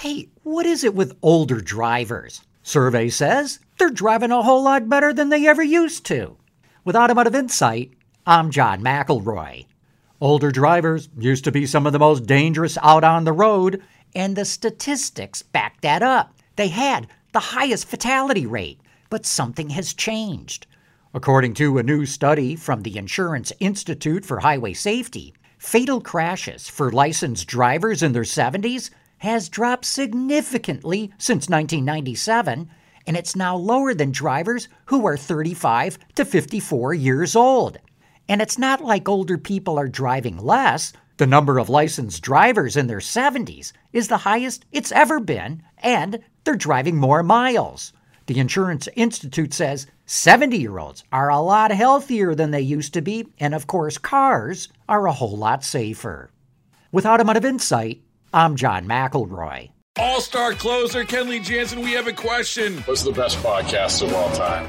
Hey, what is it with older drivers? Survey says they're driving a whole lot better than they ever used to. With Automotive Insight, I'm John McElroy. Older drivers used to be some of the most dangerous out on the road, and the statistics back that up. They had the highest fatality rate, but something has changed. According to a new study from the Insurance Institute for Highway Safety, fatal crashes for licensed drivers in their 70s has dropped significantly since 1997, and it's now lower than drivers who are 35 to 54 years old. And it's not like older people are driving less. The number of licensed drivers in their 70s is the highest it's ever been, and they're driving more miles. The Insurance Institute says 70 year olds are a lot healthier than they used to be, and of course, cars are a whole lot safer. With Automotive Insight, I'm John McElroy. All star closer Kenley Jansen, we have a question. What's the best podcast of all time?